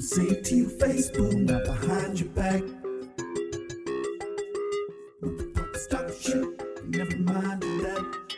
Say it to your face, boom, not behind your back. Stop shit, never mind that.